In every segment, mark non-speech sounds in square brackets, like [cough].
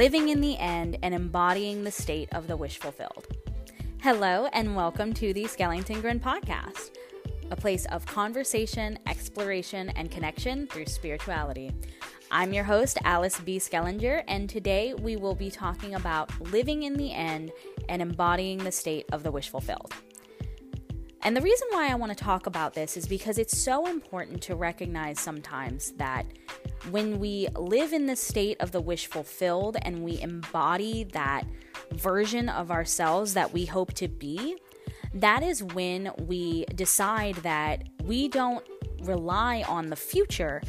living in the end and embodying the state of the wish fulfilled. Hello, and welcome to the Schellington Grin podcast, a place of conversation, exploration, and connection through spirituality. I'm your host, Alice B. Schellinger, and today we will be talking about living in the end and embodying the state of the wish fulfilled. And the reason why I want to talk about this is because it's so important to recognize sometimes that when we live in the state of the wish fulfilled and we embody that version of ourselves that we hope to be, that is when we decide that we don't rely on the future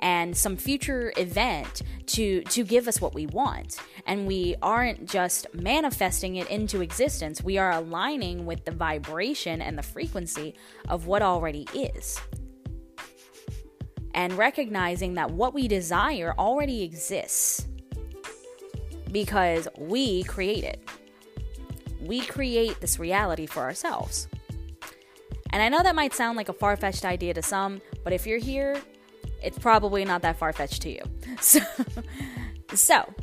and some future event to to give us what we want. And we aren't just manifesting it into existence. We are aligning with the vibration and the frequency of what already is. And recognizing that what we desire already exists because we create it. We create this reality for ourselves. And I know that might sound like a far fetched idea to some, but if you're here it's probably not that far fetched to you. [laughs] So, so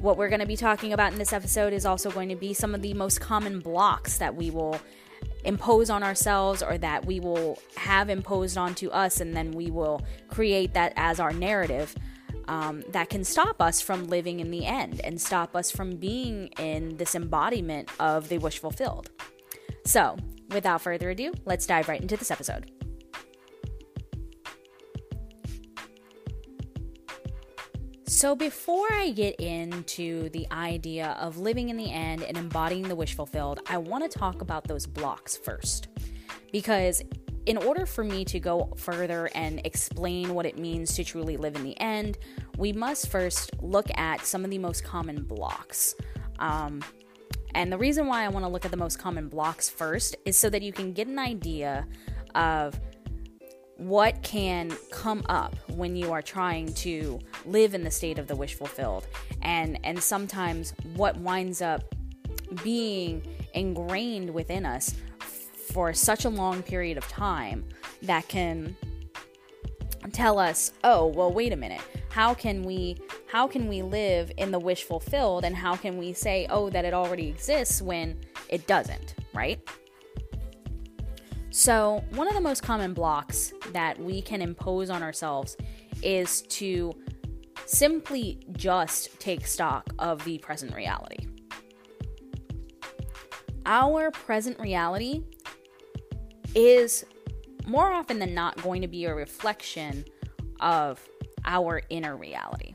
what we're going to be talking about in this episode is also going to be some of the most common blocks that we will impose on ourselves or that we will have imposed onto us, and then we will create that as our narrative. Um, that can stop us from living in the end and stop us from being in this embodiment of the wish fulfilled. So, without further ado, let's dive right into this episode. So, before I get into the idea of living in the end and embodying the wish fulfilled, I want to talk about those blocks first. Because in order for me to go further and explain what it means to truly live in the end, we must first look at some of the most common blocks. Um, and the reason why I want to look at the most common blocks first is so that you can get an idea of what can come up when you are trying to live in the state of the wish fulfilled? And and sometimes what winds up being ingrained within us for such a long period of time that can tell us oh well wait a minute. How can we how can we live in the wish fulfilled? And how can we say oh that it already exists when it doesn't right so, one of the most common blocks that we can impose on ourselves is to simply just take stock of the present reality. Our present reality is more often than not going to be a reflection of our inner reality.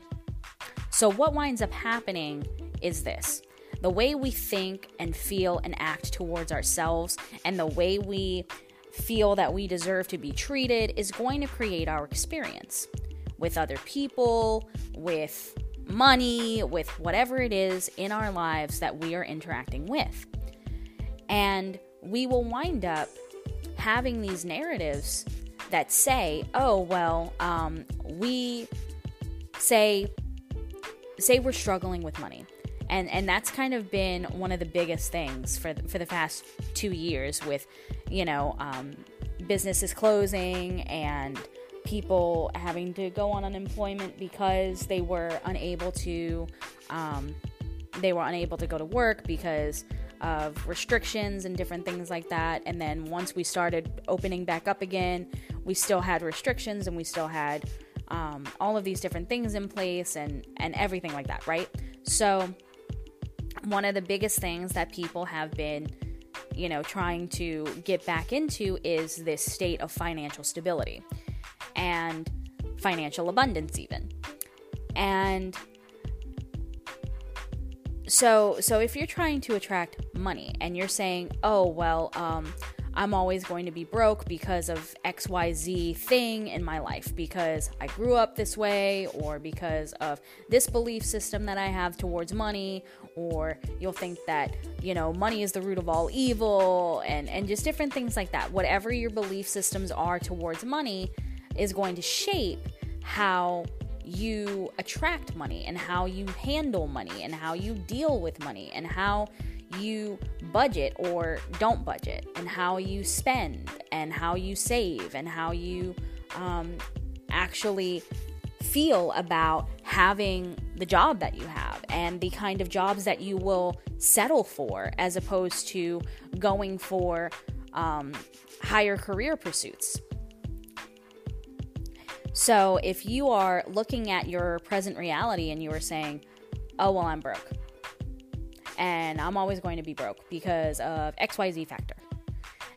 So, what winds up happening is this the way we think and feel and act towards ourselves, and the way we feel that we deserve to be treated is going to create our experience with other people, with money, with whatever it is in our lives that we are interacting with. And we will wind up having these narratives that say, oh, well, um, we say, say we're struggling with money. And, and that's kind of been one of the biggest things for the, for the past two years with you know, um, businesses closing and people having to go on unemployment because they were unable to um, they were unable to go to work because of restrictions and different things like that. And then once we started opening back up again we still had restrictions and we still had um, all of these different things in place and and everything like that right? So one of the biggest things that people have been you know, trying to get back into is this state of financial stability and financial abundance, even. And so, so if you're trying to attract money and you're saying, oh, well, um, I'm always going to be broke because of XYZ thing in my life because I grew up this way or because of this belief system that I have towards money or you'll think that, you know, money is the root of all evil and and just different things like that. Whatever your belief systems are towards money is going to shape how you attract money and how you handle money and how you deal with money and how you budget or don't budget, and how you spend, and how you save, and how you um, actually feel about having the job that you have and the kind of jobs that you will settle for as opposed to going for um, higher career pursuits. So, if you are looking at your present reality and you are saying, oh, well, I'm broke, and I'm always going to be broke because of XYZ factor,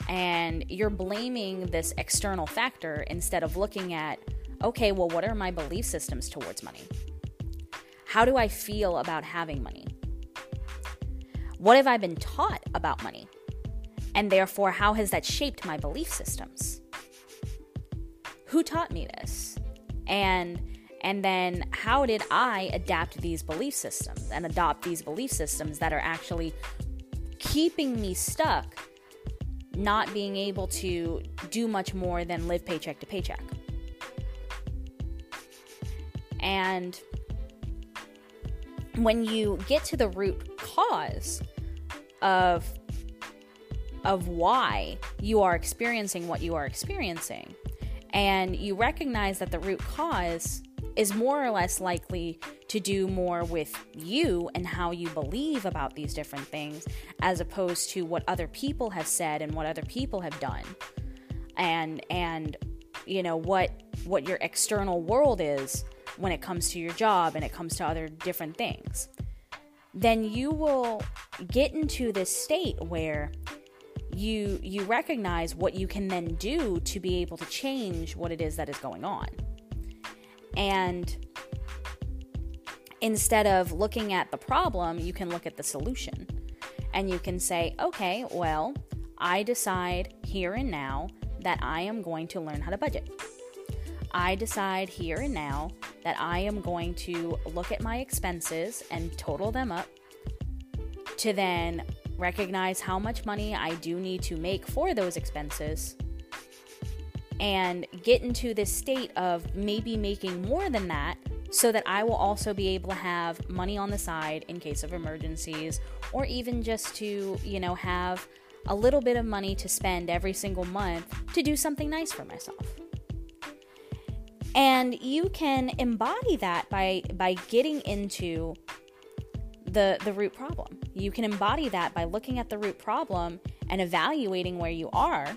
and you're blaming this external factor instead of looking at, okay, well, what are my belief systems towards money? How do I feel about having money? What have I been taught about money? And therefore, how has that shaped my belief systems? Who taught me this? And and then how did I adapt these belief systems and adopt these belief systems that are actually keeping me stuck, not being able to do much more than live paycheck to paycheck? And when you get to the root cause of of why you are experiencing what you are experiencing and you recognize that the root cause is more or less likely to do more with you and how you believe about these different things as opposed to what other people have said and what other people have done. And and you know what what your external world is when it comes to your job and it comes to other different things. Then you will get into this state where you you recognize what you can then do to be able to change what it is that is going on and instead of looking at the problem you can look at the solution. And you can say okay well i decide here and now that i am going to learn how to budget. I decide here and now that i am going to look at my expenses and total them up to then recognize how much money I do need to make for those expenses, and get into this state of maybe making more than that so that I will also be able to have money on the side in case of emergencies or even just to, you know, have a little bit of money to spend every single month to do something nice for myself. And you can embody that by by getting into the the root problem. You can embody that by looking at the root problem and evaluating where you are,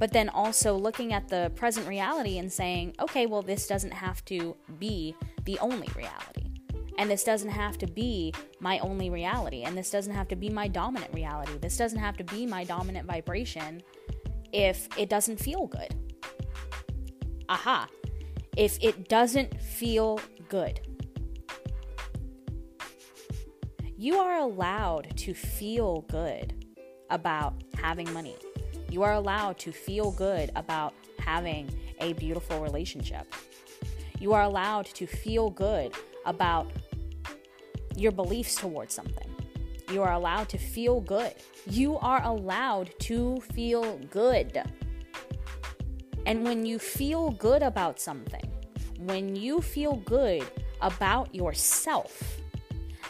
but then also looking at the present reality and saying, "Okay, well this doesn't have to be the only reality." And this doesn't have to be my only reality. And this doesn't have to be my dominant reality. This doesn't have to be my dominant vibration if it doesn't feel good. Aha. If it doesn't feel good you are allowed to feel good about having money. You are allowed to feel good about having a beautiful relationship. You are allowed to feel good about your beliefs towards something. You are allowed to feel good. You are allowed to feel good. And when you feel good about something, when you feel good about yourself,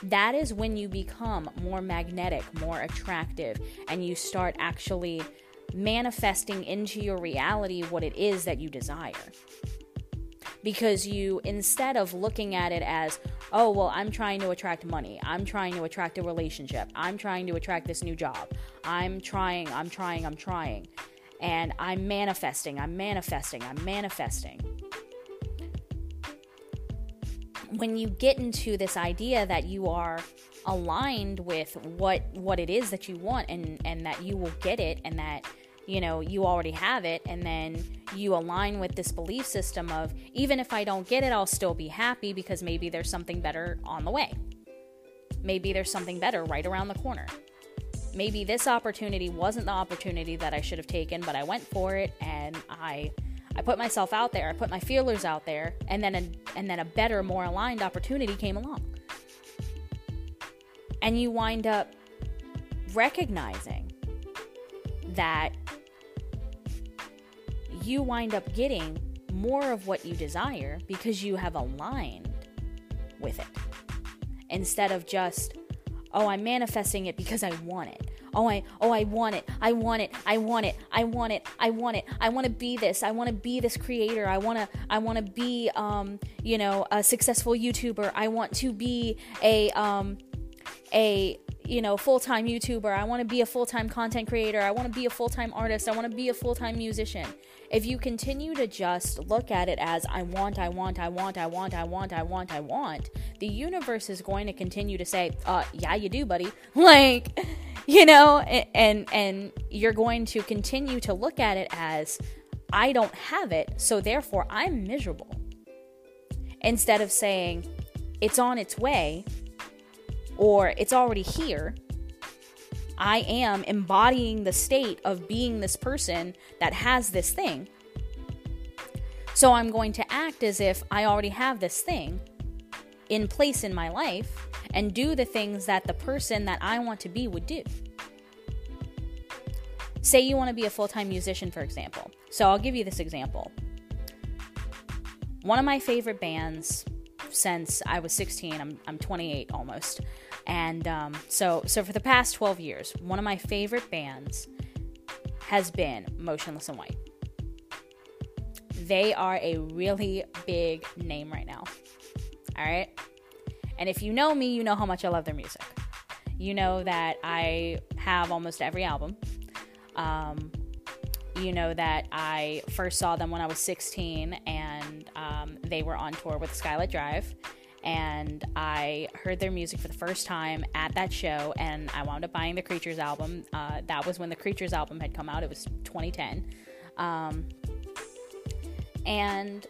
that is when you become more magnetic, more attractive, and you start actually manifesting into your reality what it is that you desire. Because you, instead of looking at it as, oh, well, I'm trying to attract money, I'm trying to attract a relationship, I'm trying to attract this new job, I'm trying, I'm trying, I'm trying, and I'm manifesting, I'm manifesting, I'm manifesting when you get into this idea that you are aligned with what what it is that you want and and that you will get it and that you know you already have it and then you align with this belief system of even if I don't get it I'll still be happy because maybe there's something better on the way. Maybe there's something better right around the corner. Maybe this opportunity wasn't the opportunity that I should have taken, but I went for it and I I put myself out there, I put my feelers out there, and then a, and then a better, more aligned opportunity came along. And you wind up recognizing that you wind up getting more of what you desire because you have aligned with it. Instead of just, oh, I'm manifesting it because I want it. oh I oh I want it. I want it. I want it. I want it. I want it. I want to be this. I want to be this creator. I want to I want to be um you know a successful YouTuber. I want to be a um a you know full-time YouTuber. I want to be a full-time content creator. I want to be a full-time artist. I want to be a full-time musician. If you continue to just look at it as I want, I want, I want, I want, I want, I want, I want, the universe is going to continue to say, "Uh, yeah, you do, buddy." [laughs] Like, you know, and and you're going to continue to look at it as I don't have it, so therefore I'm miserable. Instead of saying it's on its way or it's already here, I am embodying the state of being this person that has this thing. So I'm going to act as if I already have this thing in place in my life and do the things that the person that I want to be would do. Say you want to be a full time musician, for example. So I'll give you this example. One of my favorite bands since I was 16, I'm, I'm 28 almost. And um, so, so for the past 12 years, one of my favorite bands has been Motionless in White. They are a really big name right now. All right. And if you know me, you know how much I love their music. You know that I have almost every album. Um, you know that I first saw them when I was 16 and um, they were on tour with Skylit Drive and I heard their music for the first time at that show, and I wound up buying the Creatures album. Uh, that was when the Creatures album had come out. It was 2010, um, and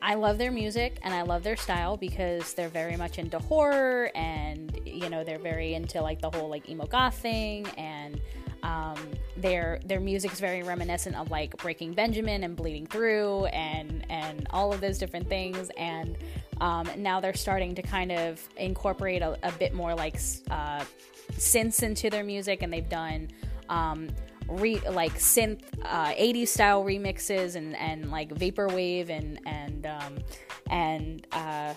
I love their music and I love their style because they're very much into horror, and you know they're very into like the whole like emo goth thing, and um, their their music is very reminiscent of like Breaking Benjamin and Bleeding Through and and all of those different things and um, now they're starting to kind of incorporate a, a bit more like uh, synths into their music, and they've done um, re- like synth uh, 80s style remixes and, and like vaporwave and and um, and uh,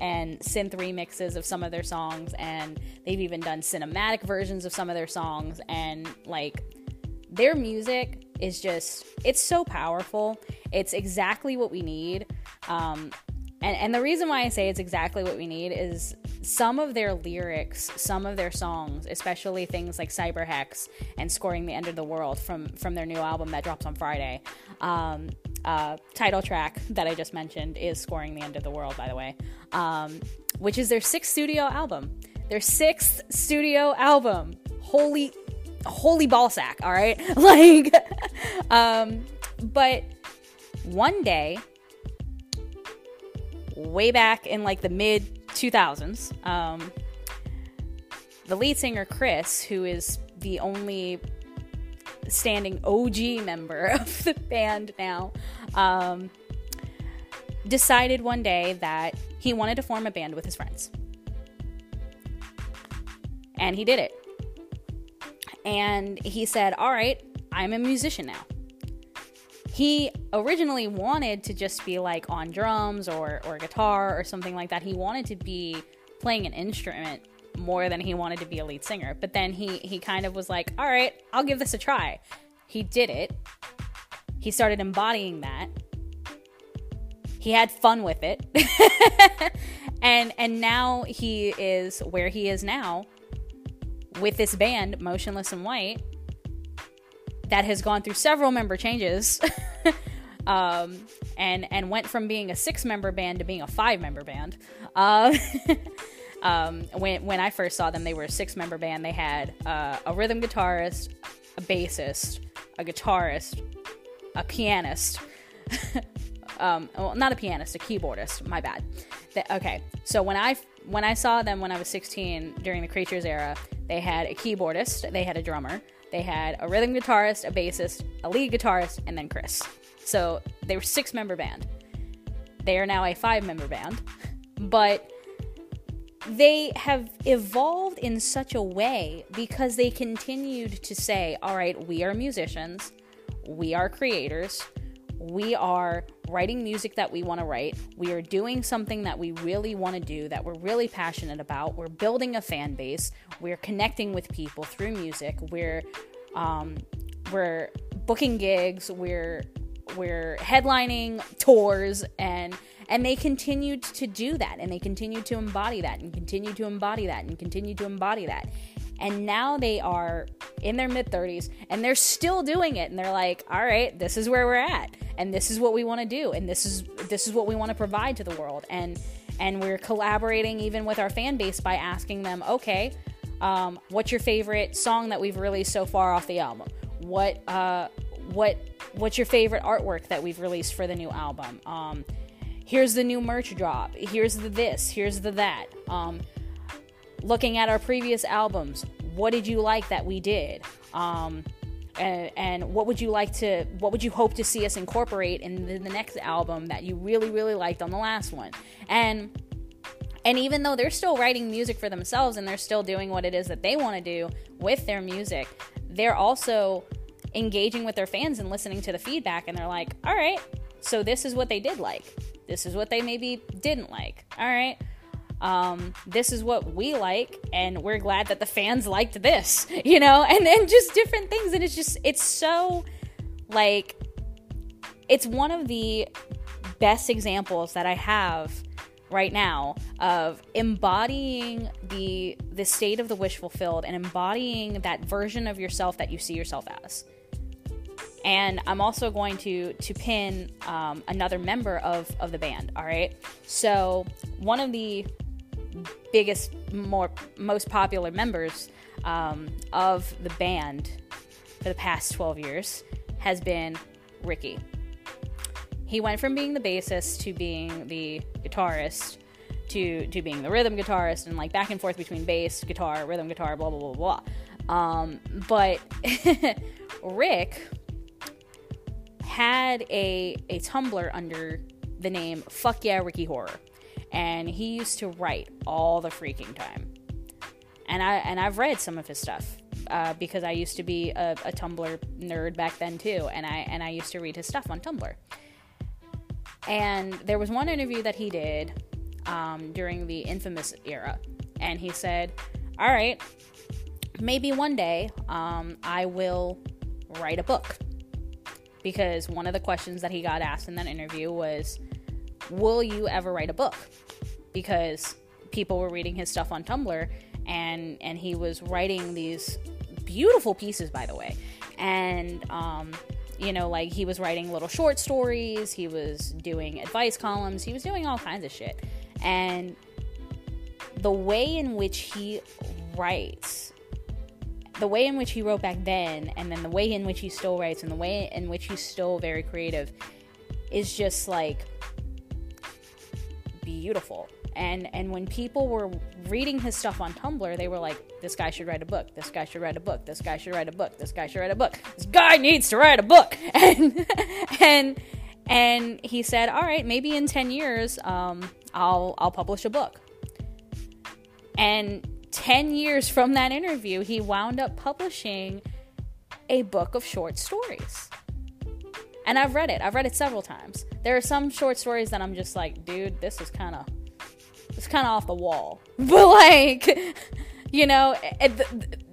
and synth remixes of some of their songs, and they've even done cinematic versions of some of their songs, and like their music is just it's so powerful. It's exactly what we need. Um, and, and the reason why I say it's exactly what we need is some of their lyrics, some of their songs, especially things like Cyberhex and Scoring the End of the World from, from their new album that drops on Friday. Um, uh, title track that I just mentioned is Scoring the End of the World, by the way, um, which is their sixth studio album. Their sixth studio album. Holy, holy ballsack, all right? [laughs] like, [laughs] um, but one day way back in like the mid 2000s. Um, the lead singer Chris, who is the only standing OG member [laughs] of the band now, um, decided one day that he wanted to form a band with his friends. And he did it. And he said, All right, I'm a musician now he originally wanted to just be like on drums or, or guitar or something like that. He wanted to be playing an instrument more than he wanted to be a lead singer. But then he he kind of was like, "All right, I'll give this a try." He did it. He started embodying that. He had fun with it. [laughs] and and now he is where he is now with this band Motionless in White that has gone through several member changes [laughs] um, and and went from being a six member band to being a five member band. Uh, [laughs] um, when when I first saw them, they were a six member band. They had uh, a rhythm guitarist, a bassist, a guitarist, a pianist. [laughs] um, well, not a pianist, a keyboardist. My bad. Okay, so when I when I saw them when I was 16 during the Creatures era, they had a keyboardist, they had a drummer, they had a rhythm guitarist, a bassist, a lead guitarist, and then Chris. So they were six member band. They are now a five member band, but they have evolved in such a way because they continued to say, all right, we are musicians, we are creators, we are writing music that we want to write. We are doing something that we really want to do, that we're really passionate about. We're building a fan base. We're connecting with people through music. We're um, we're booking gigs. We're we're headlining tours and and they continued to do that and they continued to embody that and continue to embody that and continue to embody that and now they are in their mid 30s and they're still doing it. And they're like all right this is where we're at. And this is what we want to do. And this is this is what we want to provide to the world. And and we're collaborating even with our fan base by asking them okay um, what's your favorite song that we've released so far off the album? What uh, what what's your favorite artwork that we've released for the new album? Um, here's the new merch drop. Here's the this. Here's the that. Um, looking at our previous albums, what did you like that we did? Um, and, and, what would you like to, what would you hope to see us incorporate in the, the next album that you really, really liked on the last one? And and even though they're still writing music for themselves and they're still doing what it is that they want to do with their music, they're also engaging with their fans and listening to the feedback. And they're like, all right, so this is what they did like. This is what they maybe didn't like. All right um, this is what we like and we're glad that the fans liked this [laughs] you know? And then just different things and it's just it's so like it's one of the best examples that i have right now of embodying the the state of the wish fulfilled and embodying that version of yourself that you see yourself as. And i'm also going to to pin um, another member of of the band all right? So one of the biggest, more most popular members um, of the band for the past 12 years has been Ricky. He went from being the bassist to being the guitarist to to being the rhythm guitarist and like back and forth between bass, guitar, rhythm guitar, blah blah blah blah. Um, but [laughs] Rick had a a Tumblr under the name Fuck Yeah Ricky Horror and he used to write all the freaking time. And I and I've read some of his stuff uh, because I used to be a, a Tumblr nerd back then too, and I and I used to read his stuff on Tumblr. And there was one interview that he did um, during the infamous era, and he said, "All right, maybe one day um, I will write a book." Because one of the questions that he got asked in that interview was, Will you ever write a book? because people were reading his stuff on Tumblr and and he was writing these beautiful pieces by the way and um, you know like he was writing little short stories he was doing advice columns he was doing all kinds of shit and the way in which he writes the way in which he wrote back then and then the way in which he still writes and the way in which he's still very creative is just like beautiful and and when people were reading his stuff on Tumblr, they were like, "This guy should write a book. This guy should write a book. This guy should write a book. This guy should write a book. This guy needs to write a book." [laughs] And and and he said, "All right, maybe in ten years, um, I'll I'll publish a book." And ten years from that interview, he wound up publishing a book of short stories. And I've read it. I've read it several times. There are some short stories that I'm just like, dude, this is kind of it's kind of off the wall. [laughs] But like, [laughs] you know, it,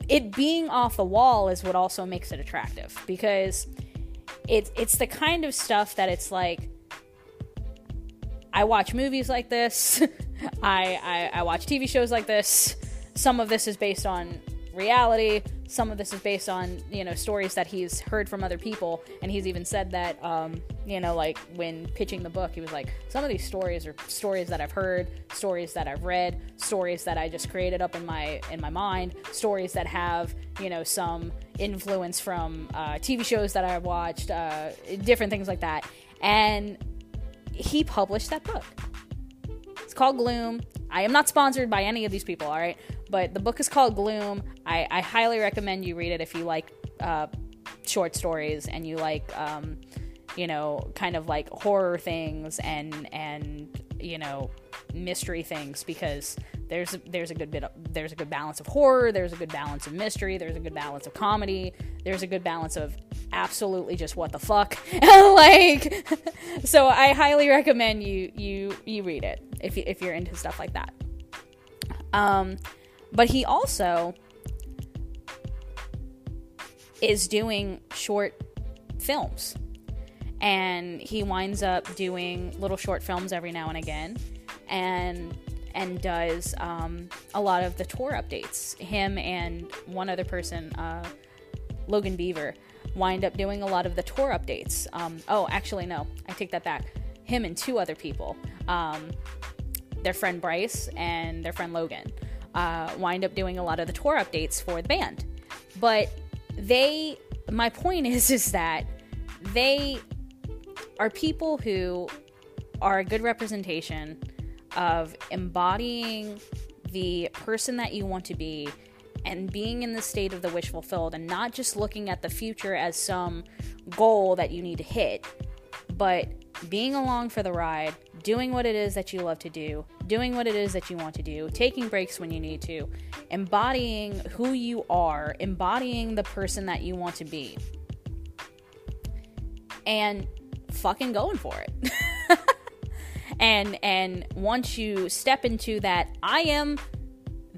it being off the wall is what also makes it attractive because it's it's the kind of stuff that it's like I watch movies like this. [laughs] I, I I watch TV shows like this. Some of this is based on reality some of this is based on you know stories that he's heard from other people and he's even said that um, you know like when pitching the book he was like some of these stories are stories that i've heard stories that i've read stories that i just created up in my in my mind stories that have you know some influence from uh, tv shows that i've watched uh, different things like that. And he published that book. It's called gloom. I am not sponsored by any of these people all right but the book is called Gloom. I, I highly recommend you read it if you like uh, short stories and you like, um, you know, kind of like horror things and and you know mystery things because there's there's a good bit of, there's a good balance of horror, there's a good balance of mystery, there's a good balance of comedy, there's a good balance of absolutely just what the fuck. [laughs] like [laughs] so I highly recommend you you you read it if you, if you're into stuff like that. Um but he also is doing short films. And he winds up doing little short films every now and again. And and does um, a lot of the tour updates. Him and one other person, uh, Logan Beaver, wind up doing a lot of the tour updates. Um, oh, actually, no, I take that back. Him and two other people, um, their friend Bryce and their friend Logan, uh, wind up doing a lot of the tour updates for the band. But they, my point [laughs] is, is that they are people who are a good representation of embodying the person that you want to be and being in the state of the wish fulfilled and not just looking at the future as some goal that you need to hit, but being along for the ride, doing what it is that you love to do, doing what it is that you want to do, taking breaks when you need to, embodying who you are, embodying the person that you want to be, and fucking going for it. [laughs] and and once you step into that i am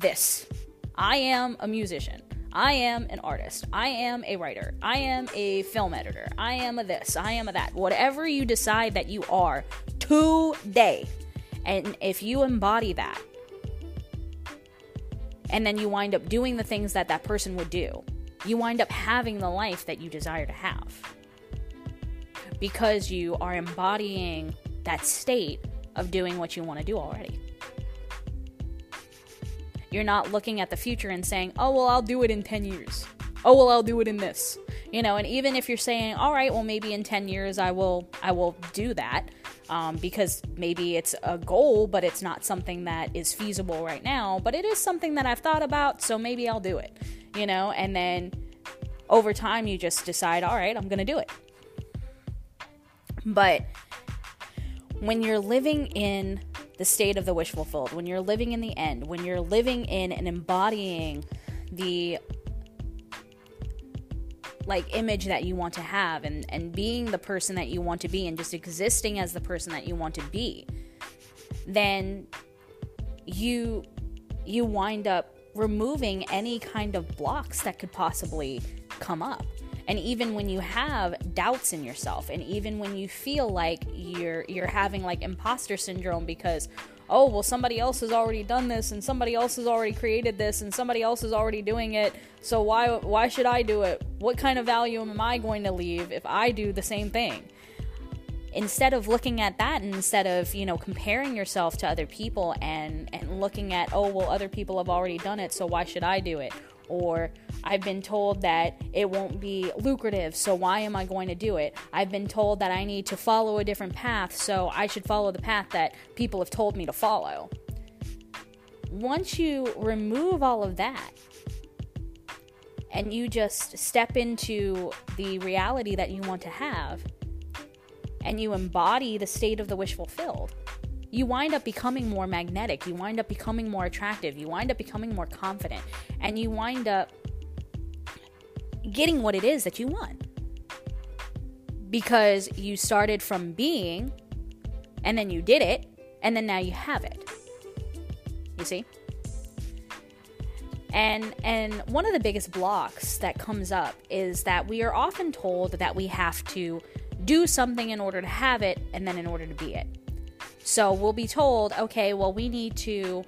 this. I am a musician i am an artist. I am a writer. I am a film editor. I am a this. I am a that. Whatever you decide that you are today and if you embody that and then you wind up doing the things that that person would do you wind up having the life that you desire to have. Because you are embodying that state of doing what you want to do already. You're not looking at the future and saying, oh, well, I'll do it in 10 years. Oh, well, I'll do it in this. You know, and even if you're saying, all right, well, maybe in 10 years I will, I will do that. Um, because maybe it's a goal, but it's not something that is feasible right now. But it is something that I've thought about, so maybe I'll do it, you know. And then over time, you just decide, all right, I'm going to do it. But when you're living in the state of the wish fulfilled, when you're living in the end, when you're living in and embodying the like image that you want to have and and being the person that you want to be and just existing as the person that you want to be then you you wind up removing any kind of blocks that could possibly come up and even when you have doubts in yourself and even when you feel like you're you're having like imposter syndrome because oh well somebody else has already done this and somebody else has already created this and somebody else is already doing it. So why why should I do it? What kind of value am I going to leave if I do the same thing? Instead of looking at that and instead of you know comparing yourself to other people and and looking at oh well other people have already done it so why should I do it or I've been told that it won't be lucrative, so why am I going to do it? I've been told that I need to follow a different path, so I should follow the path that people have told me to follow. Once you remove all of that and you just step into the reality that you want to have and you embody the state of the wish fulfilled, you wind up becoming more magnetic, you wind up becoming more attractive, you wind up becoming more confident, and you wind up getting what it is that you want. Because you started from being, and then you did it, and then now you have it. You see? And and one of the biggest blocks that comes up is that we are often told that we have to do something in order to have it and then in order to be it. So we'll be told, okay, well, we need to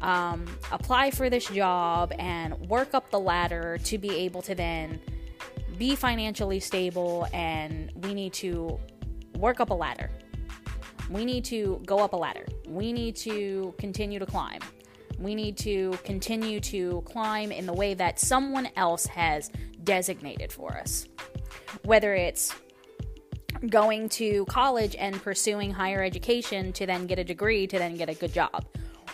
um, apply for this job and work up the ladder to be able to then be financially stable, and we need to work up a ladder. We need to go up a ladder. We need to continue to climb. We need to continue to climb in the way that someone else has designated for us. Whether it's going to college and pursuing higher education to then get a degree to then get a good job.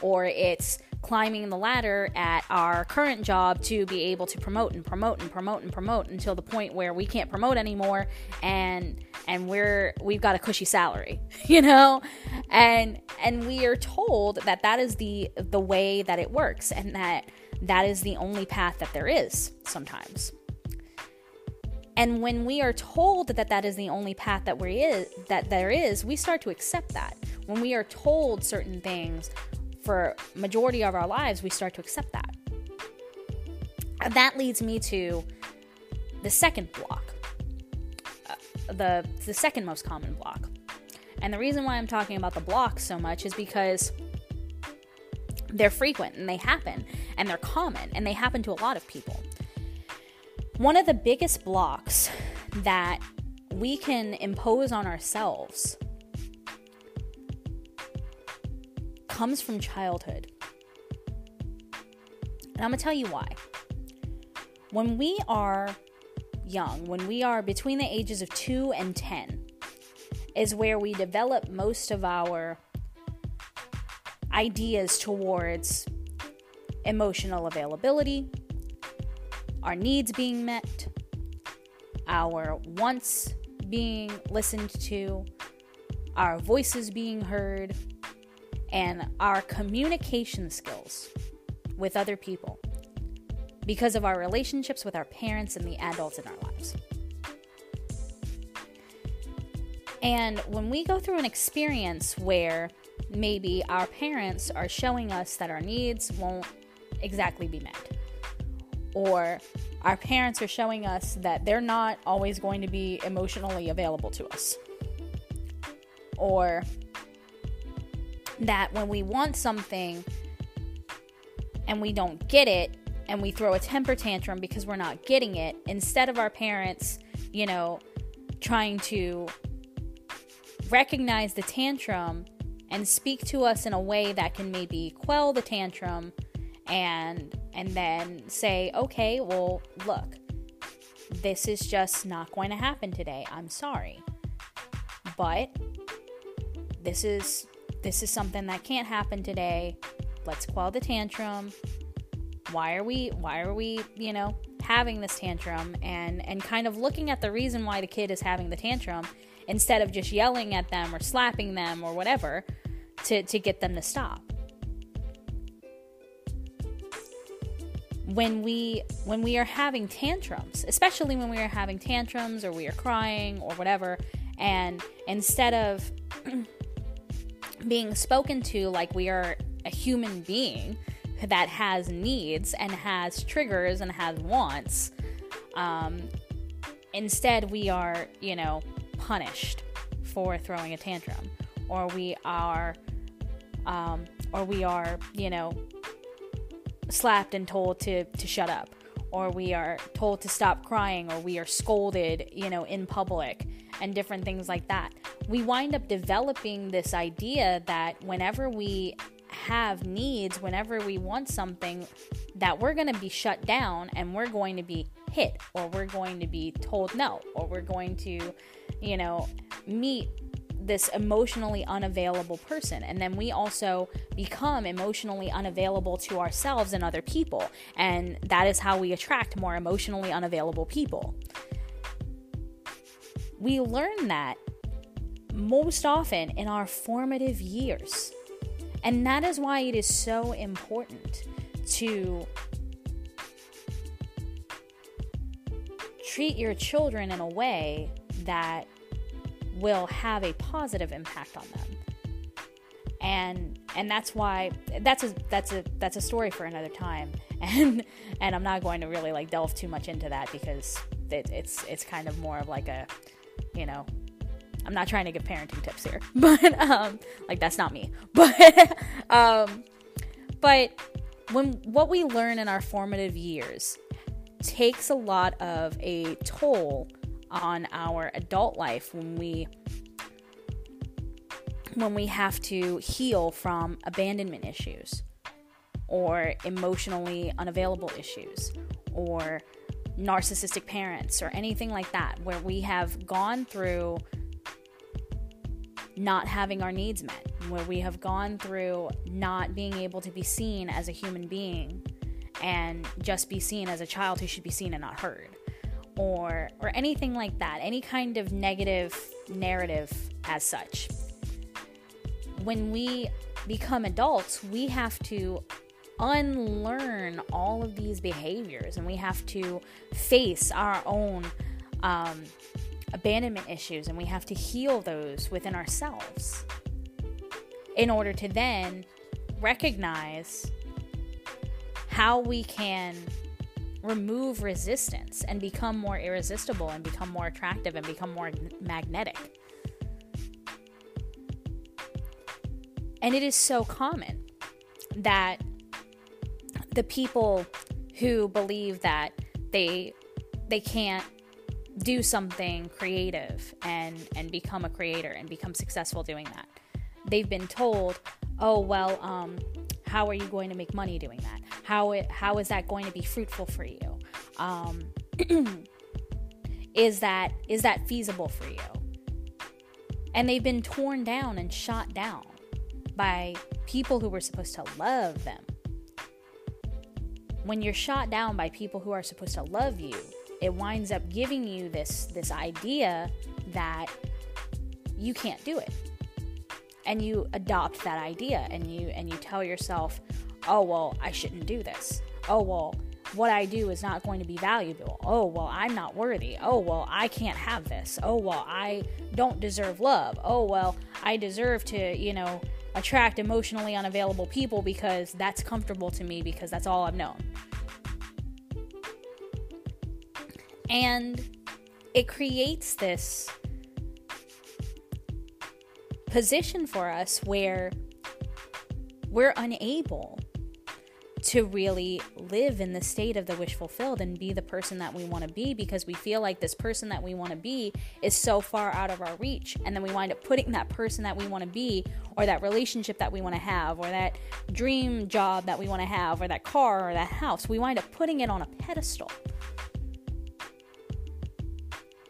Or it's climbing the ladder at our current job to be able to promote and promote and promote and promote until the point where we can't promote anymore and and we're we've got a cushy salary [laughs] you know? And and we are told that that is the the way that it works and that that is the only path that there is sometimes and when we are told that that is the only path that we is that there is we start to accept that when we are told certain things for majority of our lives, we start to accept that. And that leads me to the second block, uh, the the second most common block. And the reason why I'm talking about the blocks so much is because they're frequent and they happen and they're common and they happen to a lot of people. One of the biggest blocks that we can impose on ourselves comes from childhood. And I'm going to tell you why. When we are young, when we are between the ages of 2 and 10, is where we develop most of our ideas towards emotional availability, our needs being met, our wants being listened to, our voices being heard, and our communication skills with other people because of our relationships with our parents and the adults in our lives. And when we go through an experience where maybe our parents are showing us that our needs won't exactly be met, or our parents are showing us that they're not always going to be emotionally available to us, or that when we want something and we don't get it and we throw a temper tantrum because we're not getting it, instead of our parents, you know, trying to recognize the tantrum and speak to us in a way that can maybe quell the tantrum and and then say, "Okay, well, look, this is just not going to happen today. I'm sorry." But this is this is something that can't happen today. Let's quell the tantrum. Why are we why are we, you know, having this tantrum and and kind of looking at the reason why the kid is having the tantrum instead of just yelling at them or slapping them or whatever to to get them to stop. When we when we are having tantrums especially when we are having tantrums or we are crying or whatever and instead of [clears throat] being spoken to like we are a human being that has needs and has triggers and has wants. Um, instead, we are, you know, punished for throwing a tantrum, or we are, um, or we are, you know, slapped and told to to shut up, or we are told to stop crying, or we are scolded, you know, in public, and different things like that. We wind up developing this idea that whenever we have needs, whenever we want something, that we're going to be shut down and we're going to be hit or we're going to be told no or we're going to, you know, meet this emotionally unavailable person. And then we also become emotionally unavailable to ourselves and other people. And that is how we attract more emotionally unavailable people. We learn that most often in our formative years. And that is why it is so important to treat your children in a way that will have a positive impact on them. And and that's why that's a that's a that's a story for another time. [laughs] And and I'm not going to really like delve too much into that because it, it's it's kind of more of like a you know I'm not trying to give parenting tips here, [laughs] but um, like that's not me. [laughs] But um, but when what we learn in our formative years takes a lot of a toll on our adult life when we when we have to heal from abandonment issues or emotionally unavailable issues or narcissistic parents or anything like that where we have gone through not having our needs met, where we have gone through not being able to be seen as a human being and just be seen as a child who should be seen and not heard or or anything like that any kind of negative narrative as such. When we become adults we have to unlearn all of these behaviors and we have to face our own um, abandonment issues and we have to heal those within ourselves in order to then recognize how we can remove resistance and become more irresistible and become more attractive and become more magnetic. And it is so common that the people who believe that they they can't do something creative and and become a creator and become successful doing that. They've been told, "Oh, well, um, how are you going to make money doing that? How it how is that going to be fruitful for you? Um, [clears throat] is that is that feasible for you?" And they've been torn down and shot down by people who were supposed to love them when you're shot down by people who are supposed to love you, it winds up giving you this this idea that you can't do it. And you adopt that idea and you and you tell yourself, "Oh, well, I shouldn't do this. Oh, well, what I do is not going to be valuable. Oh, well, I'm not worthy. Oh, well, I can't have this. Oh, well, I don't deserve love. Oh, well, I deserve to, you know, attract emotionally unavailable people because that's comfortable to me because that's all I've known. And it creates this position for us where we're unable to really live in the state of the wish fulfilled and be the person that we want to be because we feel like this person that we want to be is so far out of our reach. And then we wind up putting that person that we want to be, or that relationship that we want to have, or that dream job that we want to have, or that car or that house, we wind up putting it on a pedestal.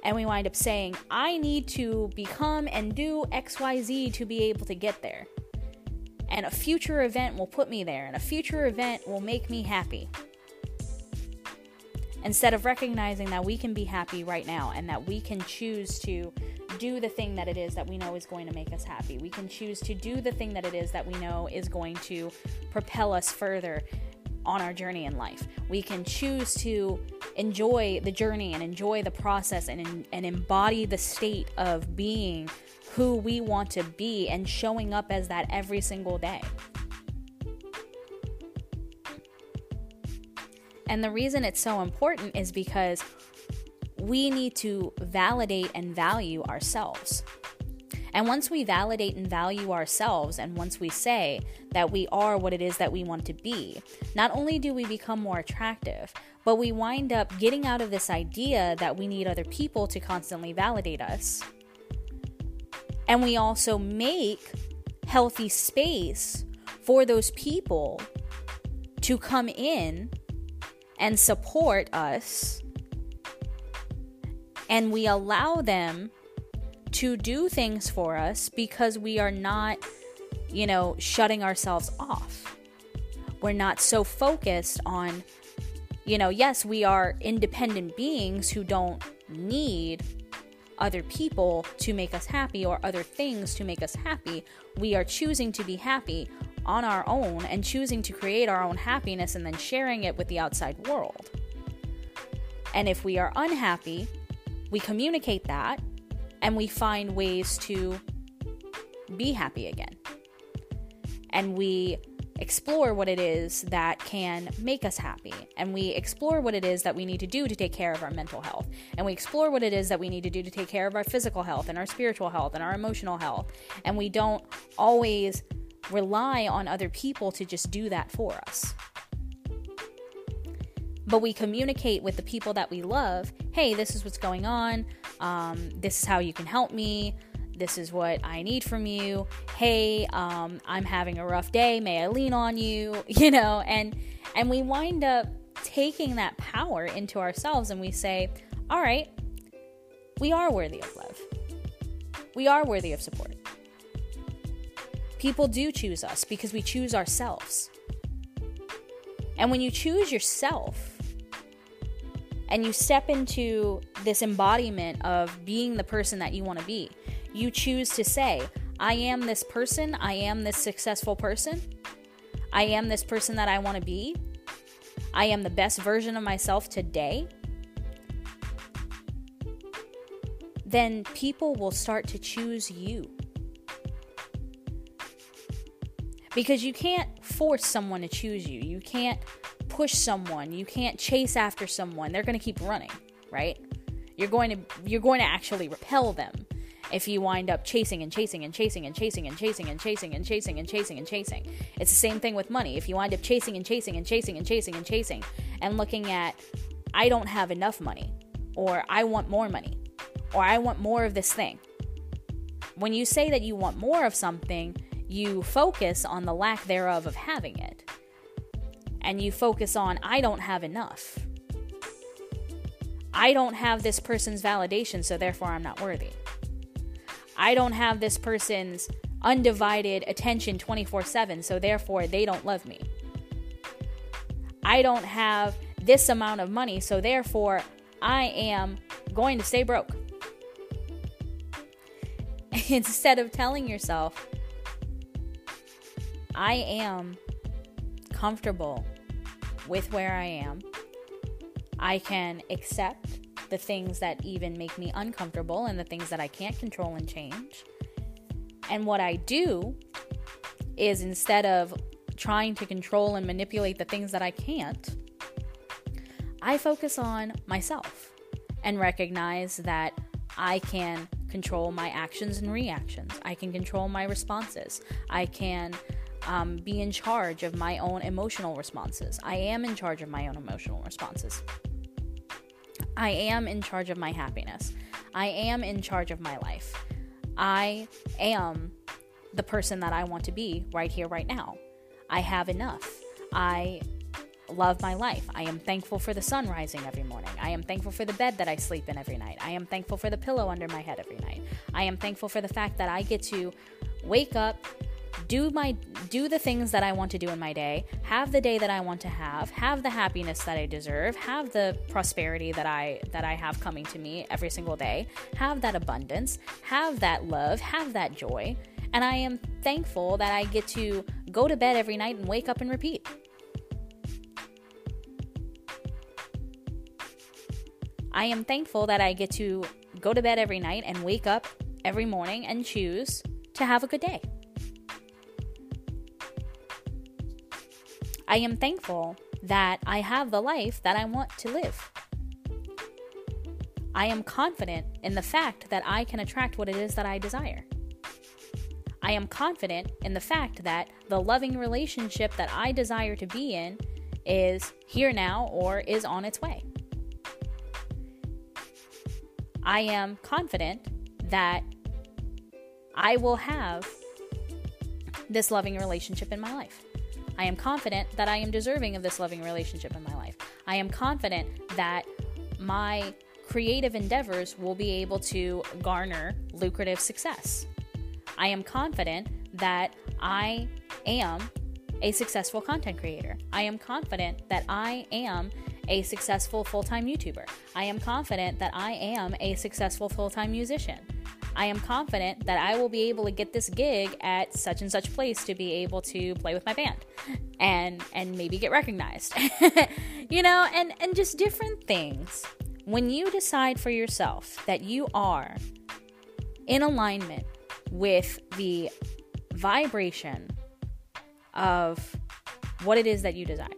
And we wind up saying, I need to become and do XYZ to be able to get there and a future event will put me there, and a future event will make me happy. Instead of recognizing that we can be happy right now and that we can choose to do the thing that it is that we know is going to make us happy. We can choose to do the thing that it is that we know is going to propel us further on our journey in life. We can choose to enjoy the journey and enjoy the process and, and embody the state of being who we want to be and showing up as that every single day. And the reason it's so important is because we need to validate and value ourselves. And once we validate and value ourselves, and once we say that we are what it is that we want to be, not only do we become more attractive, but we wind up getting out of this idea that we need other people to constantly validate us. And we also make healthy space for those people to come in and support us. And we allow them to do things for us because we are not, you know, shutting ourselves off. We're not so focused on, you know, yes, we are independent beings who don't need other people to make us happy or other things to make us happy. We are choosing to be happy on our own and choosing to create our own happiness and then sharing it with the outside world. And if we are unhappy, we communicate that and we find ways to be happy again. And we explore what it is that can make us happy. And we explore what it is that we need to do to take care of our mental health. And we explore what it is that we need to do to take care of our physical health and our spiritual health and our emotional health. And we don't always rely on other people to just do that for us. But we communicate with the people that we love hey, this is what's going on. Um, this is how you can help me this is what I need from you. Hey, um, I'm having a rough day. May I lean on you? [laughs] You know, and and we wind up taking that power into ourselves, and we say, all right, we are worthy of love. We are worthy of support. People do choose us because we choose ourselves. And when you choose yourself and you step into this embodiment of being the person that you want to be, you choose to say, I am this person, I am this successful person, I am this person that I want to be, I am the best version of myself today. Then people will start to choose you. because you can't force someone to choose you. You can't push someone. You can't chase after someone. They're going to keep running, right? You're going to you're going to actually repel them if you wind up chasing and chasing and chasing and chasing and chasing and chasing and chasing and chasing and chasing. It's the same thing with money. If you wind up chasing and chasing and chasing and chasing and chasing and looking at I don't have enough money or I want more money or I want more of this thing. When you say that you want more of something, you focus on the lack thereof of having it. And you focus on, I don't have enough. I don't have this person's validation, so therefore I'm not worthy. I don't have this person's undivided attention 24 7, so therefore they don't love me. I don't have this amount of money, so therefore I am going to stay broke. [laughs] Instead of telling yourself, I am comfortable with where I am. I can accept the things that even make me uncomfortable and the things that I can't control and change. And what I do is instead of trying to control and manipulate the things that I can't, I focus on myself and recognize that I can control my actions and reactions. I can control my responses. I can um, be in charge of my own emotional responses. I am in charge of my own emotional responses. I am in charge of my happiness. I am in charge of my life. I am the person that I want to be right here, right now. I have enough. I love my life. I am thankful for the sun rising every morning. I am thankful for the bed that I sleep in every night. I am thankful for the pillow under my head every night. I am thankful for the fact that I get to wake up, do my do the things that I want to do in my day, have the day that I want to have, have the happiness that I deserve, have the prosperity that I that I have coming to me every single day, have that abundance, have that love, have that joy. And I am thankful that I get to go to bed every night and wake up and repeat. I am thankful that I get to go to bed every night and wake up every morning and choose to have a good day. I am thankful that I have the life that I want to live. I am confident in the fact that I can attract what it is that I desire. I am confident in the fact that the loving relationship that I desire to be in is here now or is on its way. I am confident that I will have this loving relationship in my life. I am confident that I am deserving of this loving relationship in my life. I am confident that my creative endeavors will be able to garner lucrative success. I am confident that I am a successful content creator. I am confident that I am a successful full time YouTuber. I am confident that I am a successful full time musician. I am confident that I will be able to get this gig at such and such place to be able to play with my band and and maybe get recognized. [laughs] you know, and and just different things. When you decide for yourself that you are in alignment with the vibration of what it is that you desire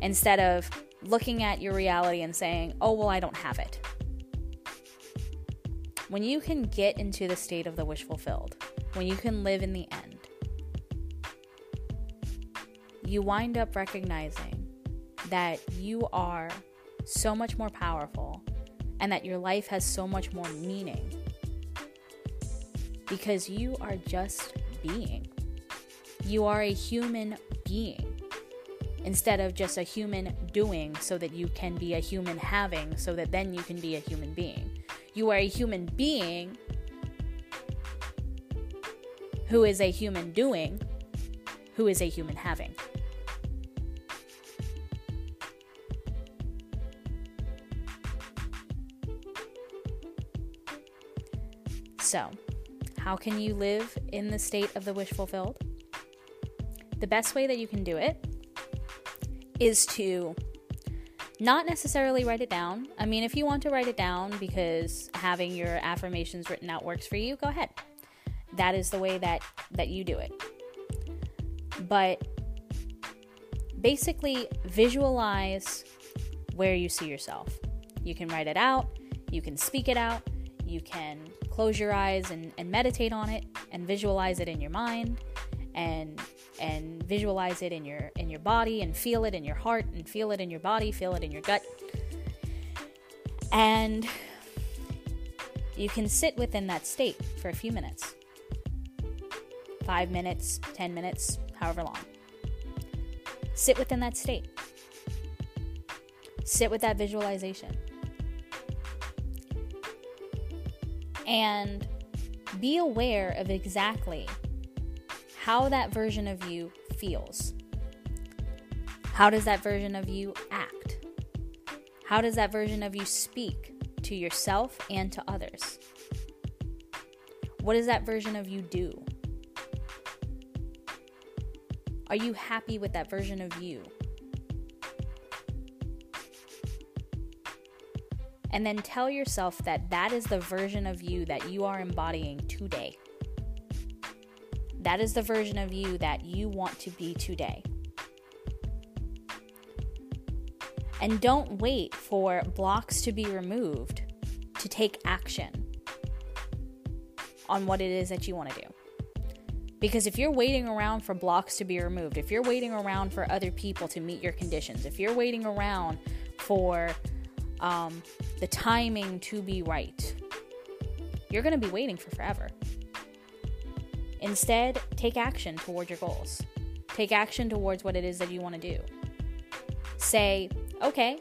instead of looking at your reality and saying, "Oh, well, I don't have it." When you can get into the state of the wish fulfilled, when you can live in the end, you wind up recognizing that you are so much more powerful and that your life has so much more meaning because you are just being. You are a human being instead of just a human doing so that you can be a human having so that then you can be a human being. You are a human being who is a human doing, who is a human having. So, how can you live in the state of the wish fulfilled? The best way that you can do it is to not necessarily write it down. I mean, if you want to write it down because having your affirmations written out works for you, go ahead. That is the way that that you do it. But basically visualize where you see yourself. You can write it out, you can speak it out, you can close your eyes and, and meditate on it and visualize it in your mind and and visualize it in your in your body and feel it in your heart and feel it in your body, feel it in your gut. And you can sit within that state for a few minutes. 5 minutes, 10 minutes, however long. Sit within that state. Sit with that visualization. And be aware of exactly how that version of you feels. How does that version of you act? How does that version of you speak to yourself and to others? What does that version of you do? Are you happy with that version of you? And then tell yourself that that is the version of you that you are embodying today. That is the version of you that you want to be today. And don't wait for blocks to be removed to take action on what it is that you want to do. Because if you're waiting around for blocks to be removed, if you're waiting around for other people to meet your conditions, if you're waiting around for um, the timing to be right, you're going to be waiting for forever. Instead, take action toward your goals. Take action towards what it is that you want to do. Say, okay,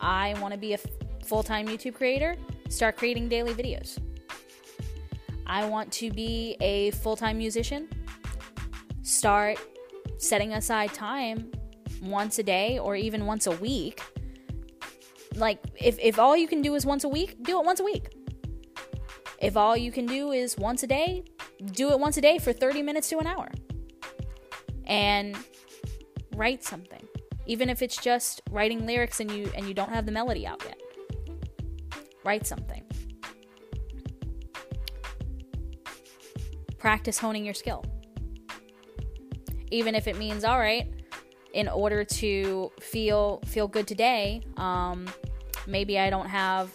I want to be a full time YouTube creator, start creating daily videos. I want to be a full time musician, start setting aside time once a day or even once a week. Like, if, if all you can do is once a week, do it once a week. If all you can do is once a day, do it once a day for 30 minutes to an hour and write something even if it's just writing lyrics and you and you don't have the melody out yet. Write something. Practice honing your skill. Even if it means all right in order to feel feel good today um, maybe i don't have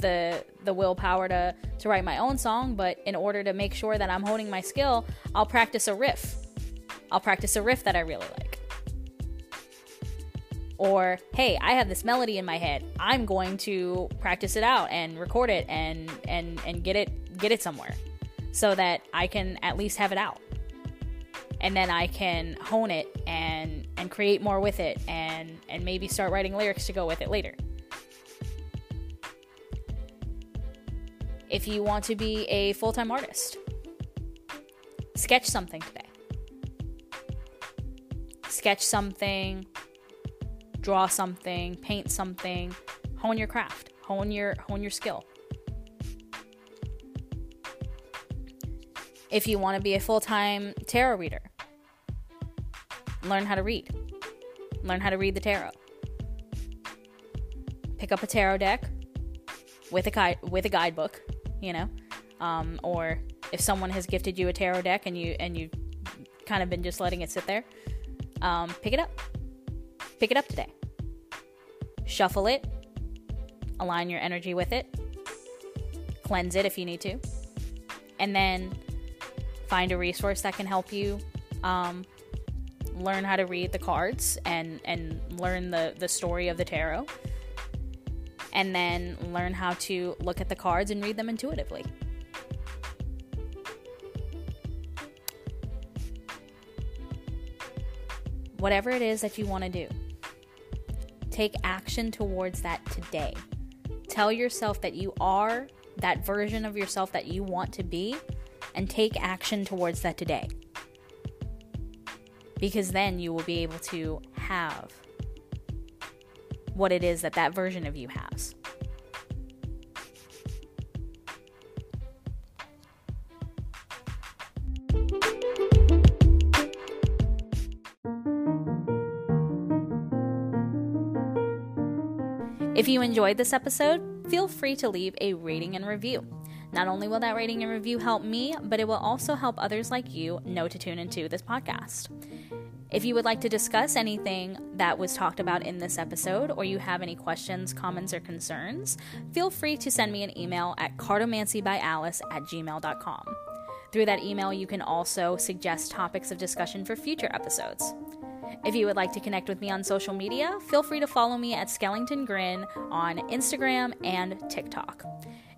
the the willpower to to write my own song, but in order to make sure that I'm honing my skill, I'll practice a riff. I'll practice a riff that I really like. Or, hey, I have this melody in my head. I'm going to practice it out and record it and and and get it get it somewhere so that I can at least have it out. And then I can hone it and and create more with it and and maybe start writing lyrics to go with it later. If you want to be a full time artist. Sketch something today. Sketch something, draw something, paint something, hone your craft, hone your hone your skill. If you want to be a full-time tarot reader, learn how to read. Learn how to read the tarot. Pick up a tarot deck with a guide with a guidebook you know, um, or if someone has gifted you a tarot deck and you and you kind of been just letting it sit there, um, pick it up. Pick it up today. Shuffle it. Align your energy with it. Cleanse it if you need to, and then find a resource that can help you um, learn how to read the cards and and learn the the story of the tarot and then learn how to look at the cards and read them intuitively. Whatever it is that you want to do, take action towards that today. Tell yourself that you are that version of yourself that you want to be and take action towards that today. Because then you will be able to have what it is that that version of you has. If you enjoyed this episode, feel free to leave a rating and review. Not only will that rating and review help me, but it will also help others like you know to tune into this podcast. If you would like to discuss anything that was talked about in this episode, or you have any questions, comments, or concerns, feel free to send me an email at cartomancybyalice at gmail.com. Through that email, you can also suggest topics of discussion for future episodes. If you would like to connect with me on social media, feel free to follow me at Schellington Grin on Instagram and TikTok.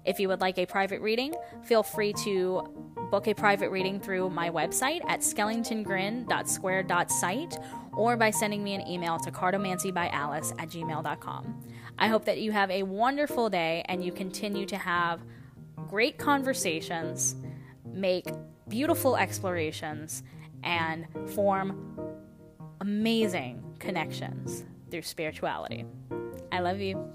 If you would like a private reading, feel free to book a private reading through my website at schellingtongrin.square.site or by sending me an email to cartomancybyalice at gmail.com. I hope that you have a wonderful day and you continue to have great conversations, make beautiful explorations, and form amazing connections through spirituality. I love you.